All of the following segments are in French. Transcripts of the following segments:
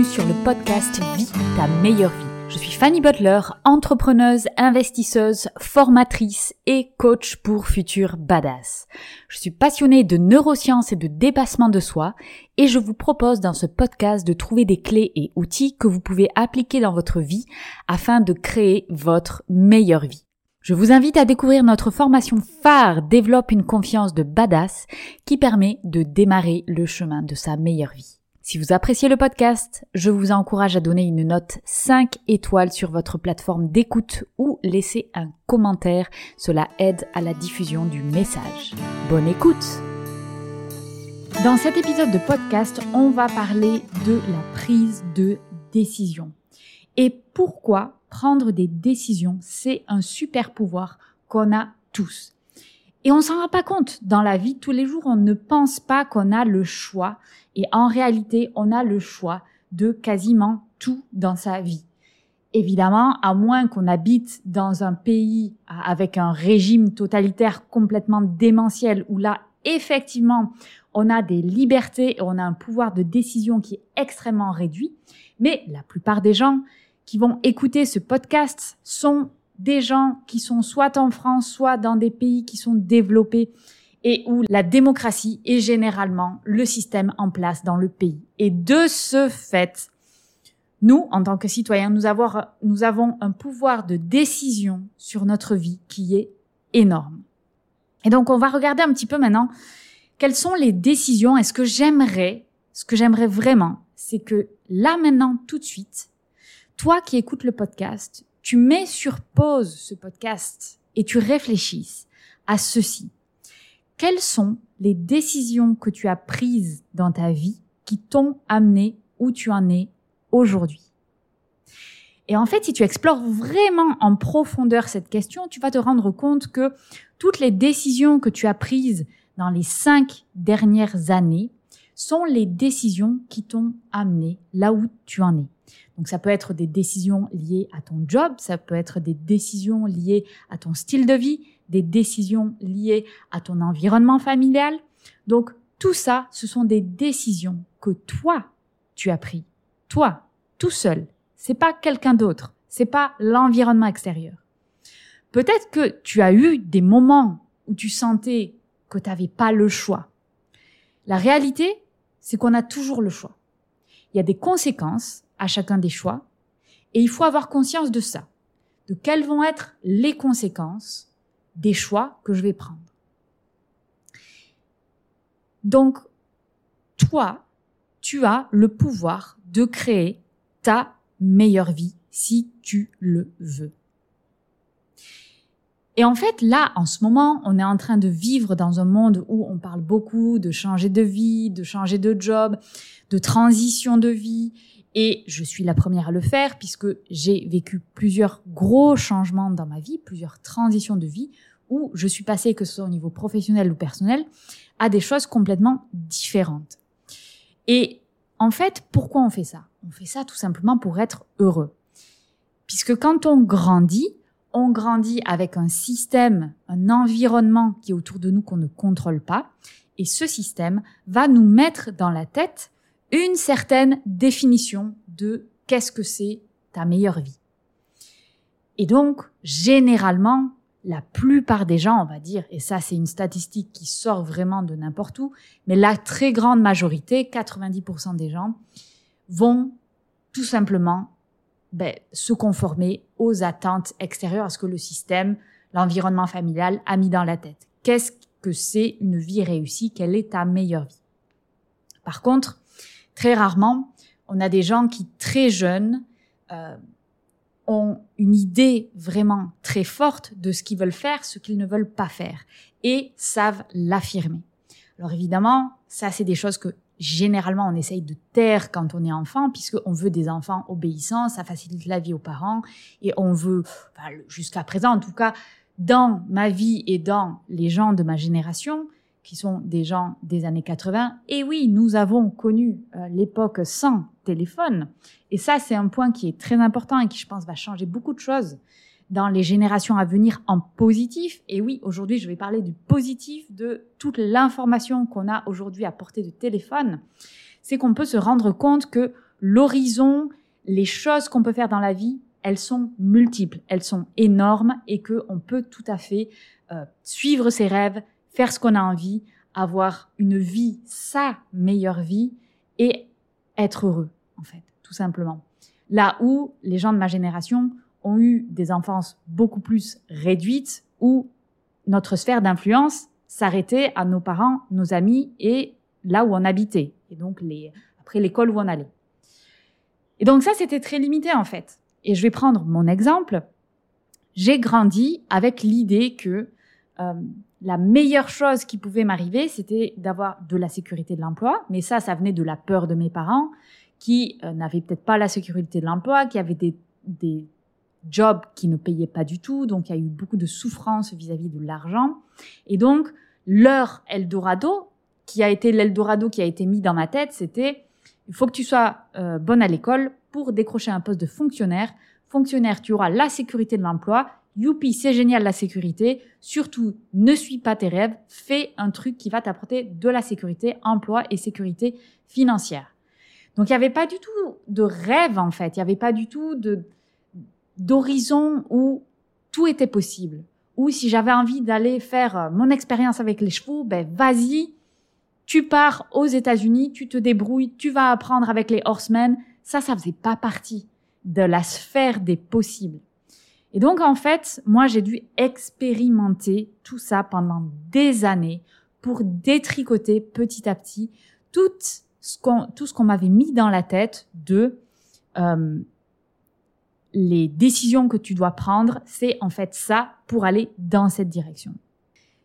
sur le podcast Vie ta meilleure vie. Je suis Fanny Butler, entrepreneuse, investisseuse, formatrice et coach pour futurs badass. Je suis passionnée de neurosciences et de dépassement de soi et je vous propose dans ce podcast de trouver des clés et outils que vous pouvez appliquer dans votre vie afin de créer votre meilleure vie. Je vous invite à découvrir notre formation phare Développe une confiance de badass qui permet de démarrer le chemin de sa meilleure vie. Si vous appréciez le podcast, je vous encourage à donner une note 5 étoiles sur votre plateforme d'écoute ou laisser un commentaire. Cela aide à la diffusion du message. Bonne écoute Dans cet épisode de podcast, on va parler de la prise de décision. Et pourquoi prendre des décisions, c'est un super pouvoir qu'on a tous. Et on s'en rend pas compte. Dans la vie tous les jours, on ne pense pas qu'on a le choix. Et en réalité, on a le choix de quasiment tout dans sa vie. Évidemment, à moins qu'on habite dans un pays avec un régime totalitaire complètement démentiel, où là, effectivement, on a des libertés et on a un pouvoir de décision qui est extrêmement réduit. Mais la plupart des gens qui vont écouter ce podcast sont des gens qui sont soit en France, soit dans des pays qui sont développés et où la démocratie est généralement le système en place dans le pays. Et de ce fait, nous, en tant que citoyens, nous avons, un pouvoir de décision sur notre vie qui est énorme. Et donc, on va regarder un petit peu maintenant quelles sont les décisions et ce que j'aimerais, ce que j'aimerais vraiment, c'est que là maintenant, tout de suite, toi qui écoutes le podcast, tu mets sur pause ce podcast et tu réfléchisses à ceci. Quelles sont les décisions que tu as prises dans ta vie qui t'ont amené où tu en es aujourd'hui? Et en fait, si tu explores vraiment en profondeur cette question, tu vas te rendre compte que toutes les décisions que tu as prises dans les cinq dernières années sont les décisions qui t'ont amené là où tu en es. Donc ça peut être des décisions liées à ton job, ça peut être des décisions liées à ton style de vie, des décisions liées à ton environnement familial. Donc tout ça, ce sont des décisions que toi, tu as pris. Toi, tout seul. C'est pas quelqu'un d'autre. C'est pas l'environnement extérieur. Peut-être que tu as eu des moments où tu sentais que tu n'avais pas le choix. La réalité, c'est qu'on a toujours le choix. Il y a des conséquences à chacun des choix. Et il faut avoir conscience de ça, de quelles vont être les conséquences des choix que je vais prendre. Donc, toi, tu as le pouvoir de créer ta meilleure vie si tu le veux. Et en fait, là, en ce moment, on est en train de vivre dans un monde où on parle beaucoup de changer de vie, de changer de job, de transition de vie. Et je suis la première à le faire puisque j'ai vécu plusieurs gros changements dans ma vie, plusieurs transitions de vie où je suis passée, que ce soit au niveau professionnel ou personnel, à des choses complètement différentes. Et en fait, pourquoi on fait ça? On fait ça tout simplement pour être heureux. Puisque quand on grandit, on grandit avec un système, un environnement qui est autour de nous qu'on ne contrôle pas. Et ce système va nous mettre dans la tête une certaine définition de qu'est-ce que c'est ta meilleure vie. Et donc, généralement, la plupart des gens, on va dire, et ça c'est une statistique qui sort vraiment de n'importe où, mais la très grande majorité, 90% des gens, vont tout simplement ben, se conformer aux attentes extérieures, à ce que le système, l'environnement familial a mis dans la tête. Qu'est-ce que c'est une vie réussie? Quelle est ta meilleure vie? Par contre, Très rarement, on a des gens qui, très jeunes, euh, ont une idée vraiment très forte de ce qu'ils veulent faire, ce qu'ils ne veulent pas faire, et savent l'affirmer. Alors évidemment, ça c'est des choses que généralement on essaye de taire quand on est enfant, puisqu'on veut des enfants obéissants, ça facilite la vie aux parents, et on veut, jusqu'à présent en tout cas, dans ma vie et dans les gens de ma génération, qui sont des gens des années 80. Et oui, nous avons connu euh, l'époque sans téléphone. Et ça, c'est un point qui est très important et qui, je pense, va changer beaucoup de choses dans les générations à venir en positif. Et oui, aujourd'hui, je vais parler du positif de toute l'information qu'on a aujourd'hui à portée de téléphone. C'est qu'on peut se rendre compte que l'horizon, les choses qu'on peut faire dans la vie, elles sont multiples, elles sont énormes et que on peut tout à fait euh, suivre ses rêves, faire ce qu'on a envie, avoir une vie, sa meilleure vie et être heureux en fait, tout simplement. Là où les gens de ma génération ont eu des enfances beaucoup plus réduites où notre sphère d'influence s'arrêtait à nos parents, nos amis et là où on habitait. Et donc après l'école où on allait. Et donc ça, c'était très limité en fait. Et je vais prendre mon exemple. J'ai grandi avec l'idée que euh, la meilleure chose qui pouvait m'arriver, c'était d'avoir de la sécurité de l'emploi. Mais ça, ça venait de la peur de mes parents qui euh, n'avaient peut-être pas la sécurité de l'emploi, qui avaient des jobs qui ne payaient pas du tout. Donc, il y a eu beaucoup de souffrance vis-à-vis de l'argent. Et donc, leur Eldorado, qui a été l'Eldorado qui a été mis dans ma tête, c'était il faut que tu sois euh, bonne à l'école pour décrocher un poste de fonctionnaire. Fonctionnaire, tu auras la sécurité de l'emploi. Youpi, c'est génial la sécurité. Surtout, ne suis pas tes rêves. Fais un truc qui va t'apporter de la sécurité, emploi et sécurité financière. Donc, il n'y avait pas du tout de rêve, en fait. Il n'y avait pas du tout de, d'horizon où tout était possible. Ou si j'avais envie d'aller faire euh, mon expérience avec les chevaux, ben, vas-y, tu pars aux États-Unis, tu te débrouilles, tu vas apprendre avec les horsemen. Ça, ça faisait pas partie de la sphère des possibles. Et donc, en fait, moi, j'ai dû expérimenter tout ça pendant des années pour détricoter petit à petit tout ce qu'on, tout ce qu'on m'avait mis dans la tête de euh, les décisions que tu dois prendre, c'est en fait ça pour aller dans cette direction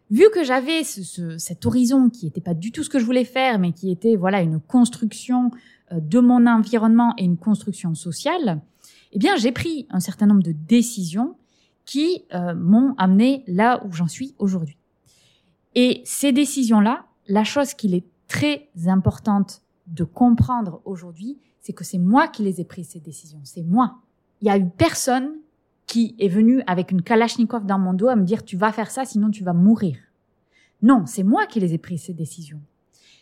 vu que j'avais ce, cet horizon qui n'était pas du tout ce que je voulais faire, mais qui était voilà une construction euh, de mon environnement et une construction sociale, eh bien j'ai pris un certain nombre de décisions qui euh, m'ont amené là où j'en suis aujourd'hui. Et ces décisions-là, la chose qu'il est très importante de comprendre aujourd'hui, c'est que c'est moi qui les ai prises ces décisions. C'est moi. Il y a eu personne qui est venu avec une Kalachnikov dans mon dos à me dire tu vas faire ça sinon tu vas mourir. Non, c'est moi qui les ai pris ces décisions.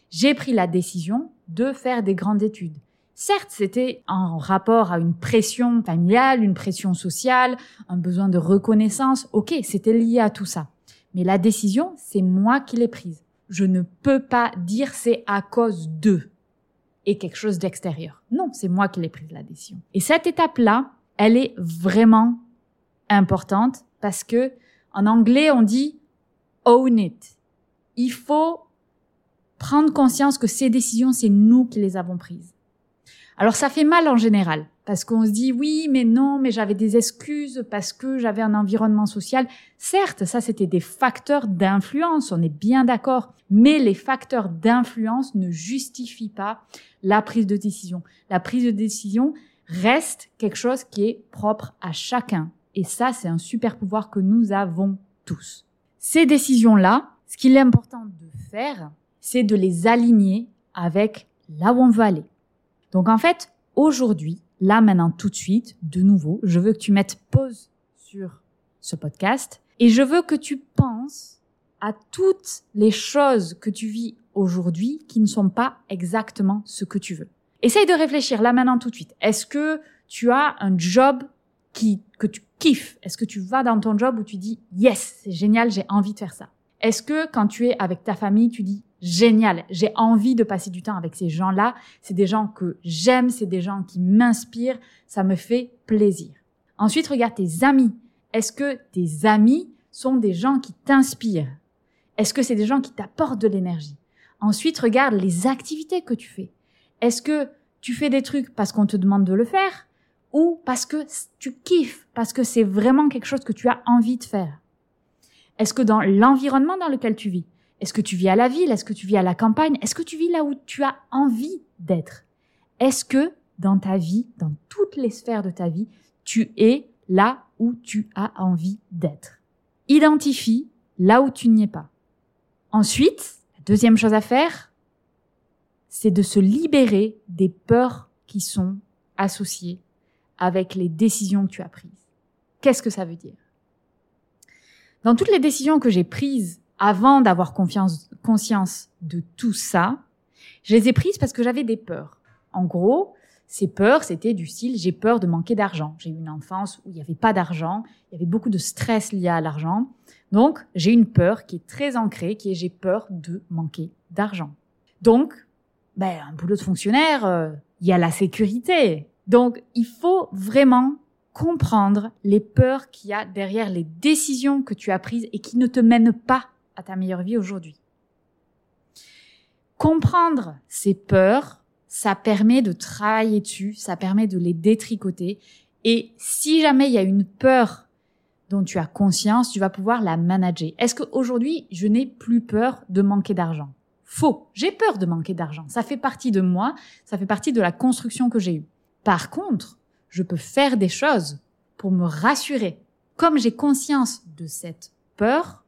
J'ai pris la décision de faire des grandes études. Certes, c'était en rapport à une pression familiale, une pression sociale, un besoin de reconnaissance. Ok, c'était lié à tout ça. Mais la décision, c'est moi qui l'ai prise. Je ne peux pas dire c'est à cause d'eux et quelque chose d'extérieur. Non, c'est moi qui l'ai prise la décision. Et cette étape-là, elle est vraiment importante parce que en anglais on dit own it. Il faut prendre conscience que ces décisions c'est nous qui les avons prises. Alors ça fait mal en général parce qu'on se dit oui mais non mais j'avais des excuses parce que j'avais un environnement social. Certes, ça c'était des facteurs d'influence, on est bien d'accord, mais les facteurs d'influence ne justifient pas la prise de décision. La prise de décision reste quelque chose qui est propre à chacun et ça, c'est un super pouvoir que nous avons tous. Ces décisions-là, ce qu'il est important de faire, c'est de les aligner avec là où on veut aller. Donc en fait, aujourd'hui, là maintenant tout de suite, de nouveau, je veux que tu mettes pause sur ce podcast et je veux que tu penses à toutes les choses que tu vis aujourd'hui qui ne sont pas exactement ce que tu veux. Essaye de réfléchir là maintenant tout de suite. Est-ce que tu as un job qui, que tu kiffes? Est-ce que tu vas dans ton job où tu dis yes, c'est génial, j'ai envie de faire ça? Est-ce que quand tu es avec ta famille, tu dis génial, j'ai envie de passer du temps avec ces gens-là, c'est des gens que j'aime, c'est des gens qui m'inspirent, ça me fait plaisir. Ensuite, regarde tes amis. Est-ce que tes amis sont des gens qui t'inspirent? Est-ce que c'est des gens qui t'apportent de l'énergie? Ensuite, regarde les activités que tu fais. Est-ce que tu fais des trucs parce qu'on te demande de le faire ou parce que tu kiffes, parce que c'est vraiment quelque chose que tu as envie de faire? Est-ce que dans l'environnement dans lequel tu vis, est-ce que tu vis à la ville, est-ce que tu vis à la campagne, est-ce que tu vis là où tu as envie d'être? Est-ce que dans ta vie, dans toutes les sphères de ta vie, tu es là où tu as envie d'être? Identifie là où tu n'y es pas. Ensuite, la deuxième chose à faire, c'est de se libérer des peurs qui sont associées avec les décisions que tu as prises. Qu'est-ce que ça veut dire? Dans toutes les décisions que j'ai prises avant d'avoir conscience de tout ça, je les ai prises parce que j'avais des peurs. En gros, Ces peurs, c'était du style j'ai peur de manquer d'argent. J'ai eu une enfance où il n'y avait pas d'argent, il y avait beaucoup de stress lié à l'argent. Donc, j'ai une peur qui est très ancrée, qui est j'ai peur de manquer d'argent. Donc, ben, un boulot de fonctionnaire, euh, il y a la sécurité. Donc, il faut vraiment comprendre les peurs qu'il y a derrière les décisions que tu as prises et qui ne te mènent pas à ta meilleure vie aujourd'hui. Comprendre ces peurs, ça permet de travailler dessus, ça permet de les détricoter. Et si jamais il y a une peur dont tu as conscience, tu vas pouvoir la manager. Est-ce qu'aujourd'hui, je n'ai plus peur de manquer d'argent? Faux. J'ai peur de manquer d'argent. Ça fait partie de moi, ça fait partie de la construction que j'ai eue. Par contre, je peux faire des choses pour me rassurer. Comme j'ai conscience de cette peur,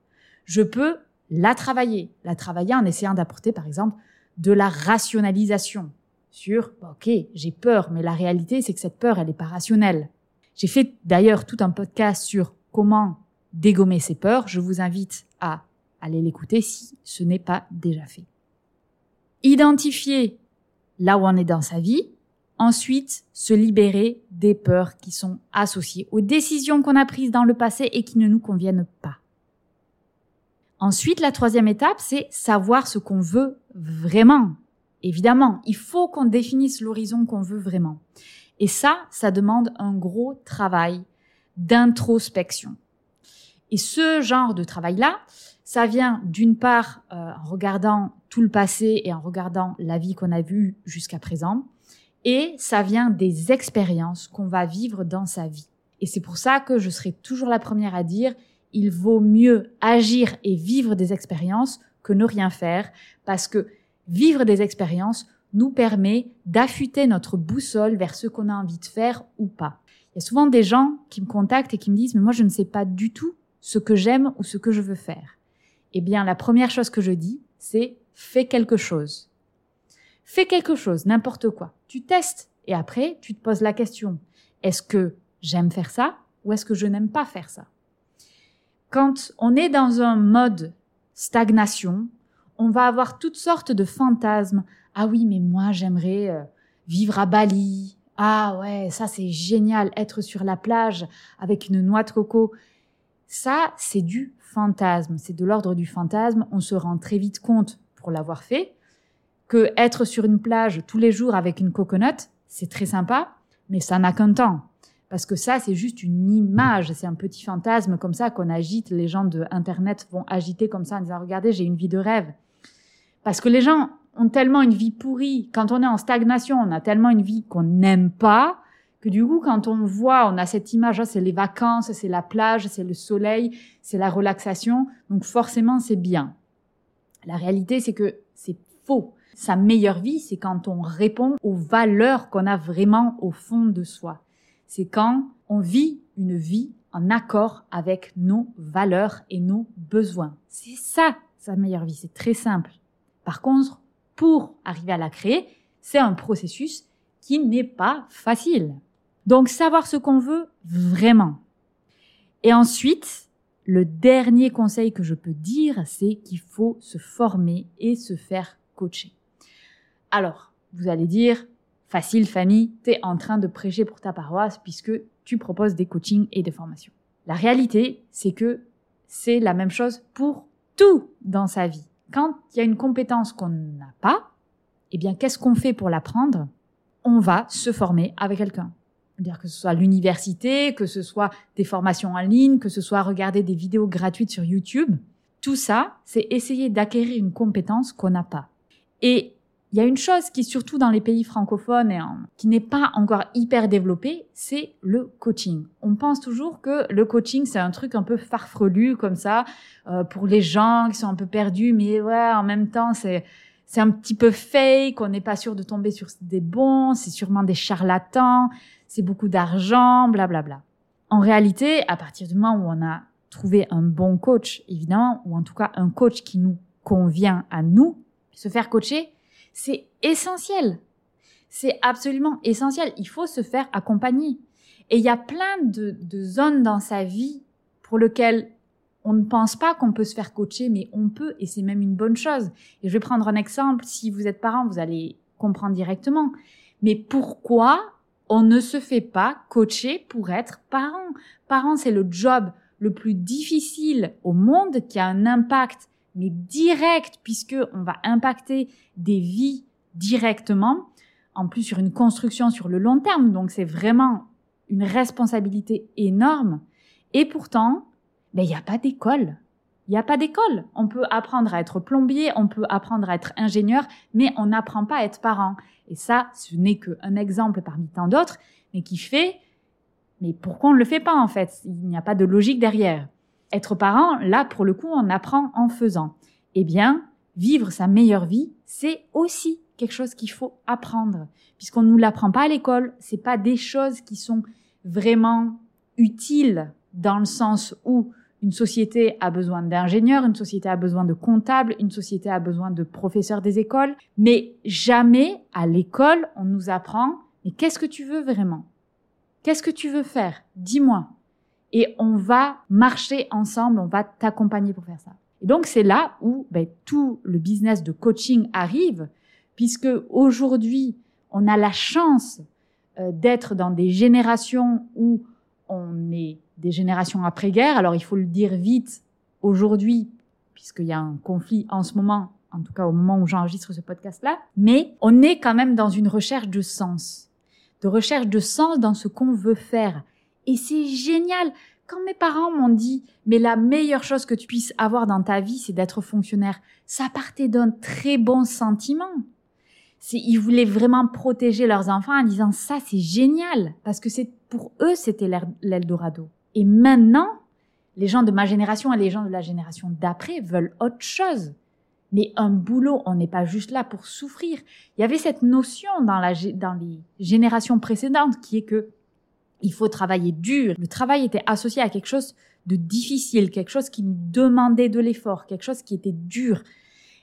je peux la travailler. La travailler en essayant d'apporter, par exemple, de la rationalisation sur, bah, ok, j'ai peur, mais la réalité, c'est que cette peur, elle n'est pas rationnelle. J'ai fait d'ailleurs tout un podcast sur comment dégommer ses peurs. Je vous invite à aller l'écouter si ce n'est pas déjà fait. Identifier là où on est dans sa vie, Ensuite, se libérer des peurs qui sont associées aux décisions qu'on a prises dans le passé et qui ne nous conviennent pas. Ensuite, la troisième étape, c'est savoir ce qu'on veut vraiment. Évidemment, il faut qu'on définisse l'horizon qu'on veut vraiment. Et ça, ça demande un gros travail d'introspection. Et ce genre de travail-là, ça vient d'une part euh, en regardant tout le passé et en regardant la vie qu'on a vue jusqu'à présent, et ça vient des expériences qu'on va vivre dans sa vie. Et c'est pour ça que je serai toujours la première à dire, il vaut mieux agir et vivre des expériences que ne rien faire, parce que vivre des expériences nous permet d'affûter notre boussole vers ce qu'on a envie de faire ou pas. Il y a souvent des gens qui me contactent et qui me disent, mais moi je ne sais pas du tout ce que j'aime ou ce que je veux faire. Eh bien, la première chose que je dis, c'est fais quelque chose. Fais quelque chose, n'importe quoi. Tu testes et après, tu te poses la question, est-ce que j'aime faire ça ou est-ce que je n'aime pas faire ça? Quand on est dans un mode stagnation, on va avoir toutes sortes de fantasmes. Ah oui, mais moi j'aimerais euh, vivre à Bali. Ah ouais, ça c'est génial, être sur la plage avec une noix de coco. Ça, c'est du c'est de l'ordre du fantasme. On se rend très vite compte pour l'avoir fait que être sur une plage tous les jours avec une coconut, c'est très sympa, mais ça n'a qu'un temps. Parce que ça, c'est juste une image, c'est un petit fantasme comme ça qu'on agite. Les gens de Internet vont agiter comme ça en disant, regardez, j'ai une vie de rêve. Parce que les gens ont tellement une vie pourrie. Quand on est en stagnation, on a tellement une vie qu'on n'aime pas que du coup, quand on voit, on a cette image, c'est les vacances, c'est la plage, c'est le soleil, c'est la relaxation. Donc forcément, c'est bien. La réalité, c'est que c'est faux. Sa meilleure vie, c'est quand on répond aux valeurs qu'on a vraiment au fond de soi. C'est quand on vit une vie en accord avec nos valeurs et nos besoins. C'est ça, sa meilleure vie. C'est très simple. Par contre, pour arriver à la créer, c'est un processus qui n'est pas facile. Donc, savoir ce qu'on veut vraiment. Et ensuite, le dernier conseil que je peux dire, c'est qu'il faut se former et se faire coacher. Alors, vous allez dire, facile famille, tu es en train de prêcher pour ta paroisse puisque tu proposes des coachings et des formations. La réalité, c'est que c'est la même chose pour tout dans sa vie. Quand il y a une compétence qu'on n'a pas, eh bien, qu'est-ce qu'on fait pour l'apprendre On va se former avec quelqu'un. Dire que ce soit l'université, que ce soit des formations en ligne, que ce soit regarder des vidéos gratuites sur YouTube. Tout ça, c'est essayer d'acquérir une compétence qu'on n'a pas. Et il y a une chose qui, surtout dans les pays francophones, et qui n'est pas encore hyper développée, c'est le coaching. On pense toujours que le coaching, c'est un truc un peu farfrelu comme ça, euh, pour les gens qui sont un peu perdus, mais ouais, en même temps, c'est c'est un petit peu fake, on n'est pas sûr de tomber sur des bons, c'est sûrement des charlatans, c'est beaucoup d'argent, blablabla. En réalité, à partir du moment où on a trouvé un bon coach, évidemment, ou en tout cas un coach qui nous convient à nous, se faire coacher, c'est essentiel. C'est absolument essentiel. Il faut se faire accompagner. Et il y a plein de, zones dans sa vie pour lesquelles on ne pense pas qu'on peut se faire coacher, mais on peut, et c'est même une bonne chose. Et je vais prendre un exemple. Si vous êtes parent, vous allez comprendre directement. Mais pourquoi on ne se fait pas coacher pour être parent. Parent, c'est le job le plus difficile au monde qui a un impact mais direct puisque on va impacter des vies directement. En plus sur une construction sur le long terme donc c'est vraiment une responsabilité énorme. Et pourtant ben il n'y a pas d'école il n'y a pas d'école. On peut apprendre à être plombier, on peut apprendre à être ingénieur, mais on n'apprend pas à être parent. Et ça, ce n'est qu'un exemple parmi tant d'autres, mais qui fait, mais pourquoi on ne le fait pas en fait? Il n'y a pas de logique derrière. Être parent, là, pour le coup, on apprend en faisant. Eh bien, vivre sa meilleure vie, c'est aussi quelque chose qu'il faut apprendre, puisqu'on ne nous l'apprend pas à l'école. C'est pas des choses qui sont vraiment utiles dans le sens où une société a besoin d'ingénieurs, une société a besoin de comptables, une société a besoin de professeurs des écoles, mais jamais à l'école on nous apprend mais qu'est-ce que tu veux vraiment? Qu'est-ce que tu veux faire? Dis-moi. Et on va marcher ensemble, on va t'accompagner pour faire ça. Et donc c'est là où ben, tout le business de coaching arrive, puisque aujourd'hui on a la chance euh, d'être dans des générations où on est des générations après-guerre. Alors il faut le dire vite aujourd'hui, puisqu'il y a un conflit en ce moment, en tout cas au moment où j'enregistre ce podcast-là, mais on est quand même dans une recherche de sens, de recherche de sens dans ce qu'on veut faire. Et c'est génial. Quand mes parents m'ont dit, mais la meilleure chose que tu puisses avoir dans ta vie, c'est d'être fonctionnaire, ça partait d'un très bon sentiment ils voulaient vraiment protéger leurs enfants en disant ça c'est génial parce que c'est pour eux c'était l'Eldorado. Et maintenant, les gens de ma génération et les gens de la génération d'après veulent autre chose. Mais un boulot, on n'est pas juste là pour souffrir. Il y avait cette notion dans, dans les générations précédentes qui est que il faut travailler dur. Le travail était associé à quelque chose de difficile, quelque chose qui nous demandait de l'effort, quelque chose qui était dur.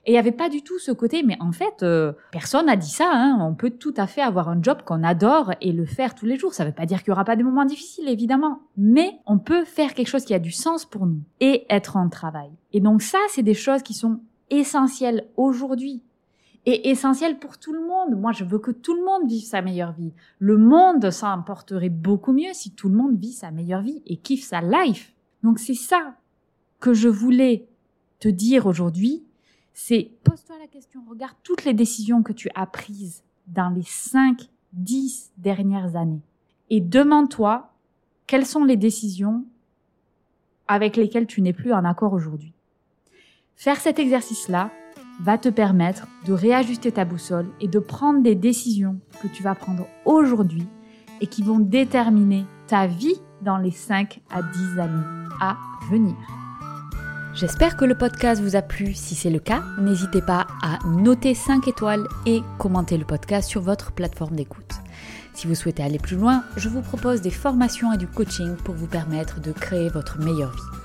Et il n'y avait pas du tout ce côté, mais en fait, euh, personne n'a dit ça. Hein. On peut tout à fait avoir un job qu'on adore et le faire tous les jours. Ça ne veut pas dire qu'il n'y aura pas des moments difficiles, évidemment. Mais on peut faire quelque chose qui a du sens pour nous et être en travail. Et donc ça, c'est des choses qui sont essentielles aujourd'hui et essentielles pour tout le monde. Moi, je veux que tout le monde vive sa meilleure vie. Le monde s'en porterait beaucoup mieux si tout le monde vit sa meilleure vie et kiffe sa life. Donc c'est ça que je voulais te dire aujourd'hui c'est pose-toi la question, regarde toutes les décisions que tu as prises dans les 5, 10 dernières années et demande-toi quelles sont les décisions avec lesquelles tu n'es plus en accord aujourd'hui. Faire cet exercice-là va te permettre de réajuster ta boussole et de prendre des décisions que tu vas prendre aujourd'hui et qui vont déterminer ta vie dans les 5 à 10 années à venir. J'espère que le podcast vous a plu. Si c'est le cas, n'hésitez pas à noter 5 étoiles et commenter le podcast sur votre plateforme d'écoute. Si vous souhaitez aller plus loin, je vous propose des formations et du coaching pour vous permettre de créer votre meilleure vie.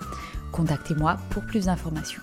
Contactez-moi pour plus d'informations.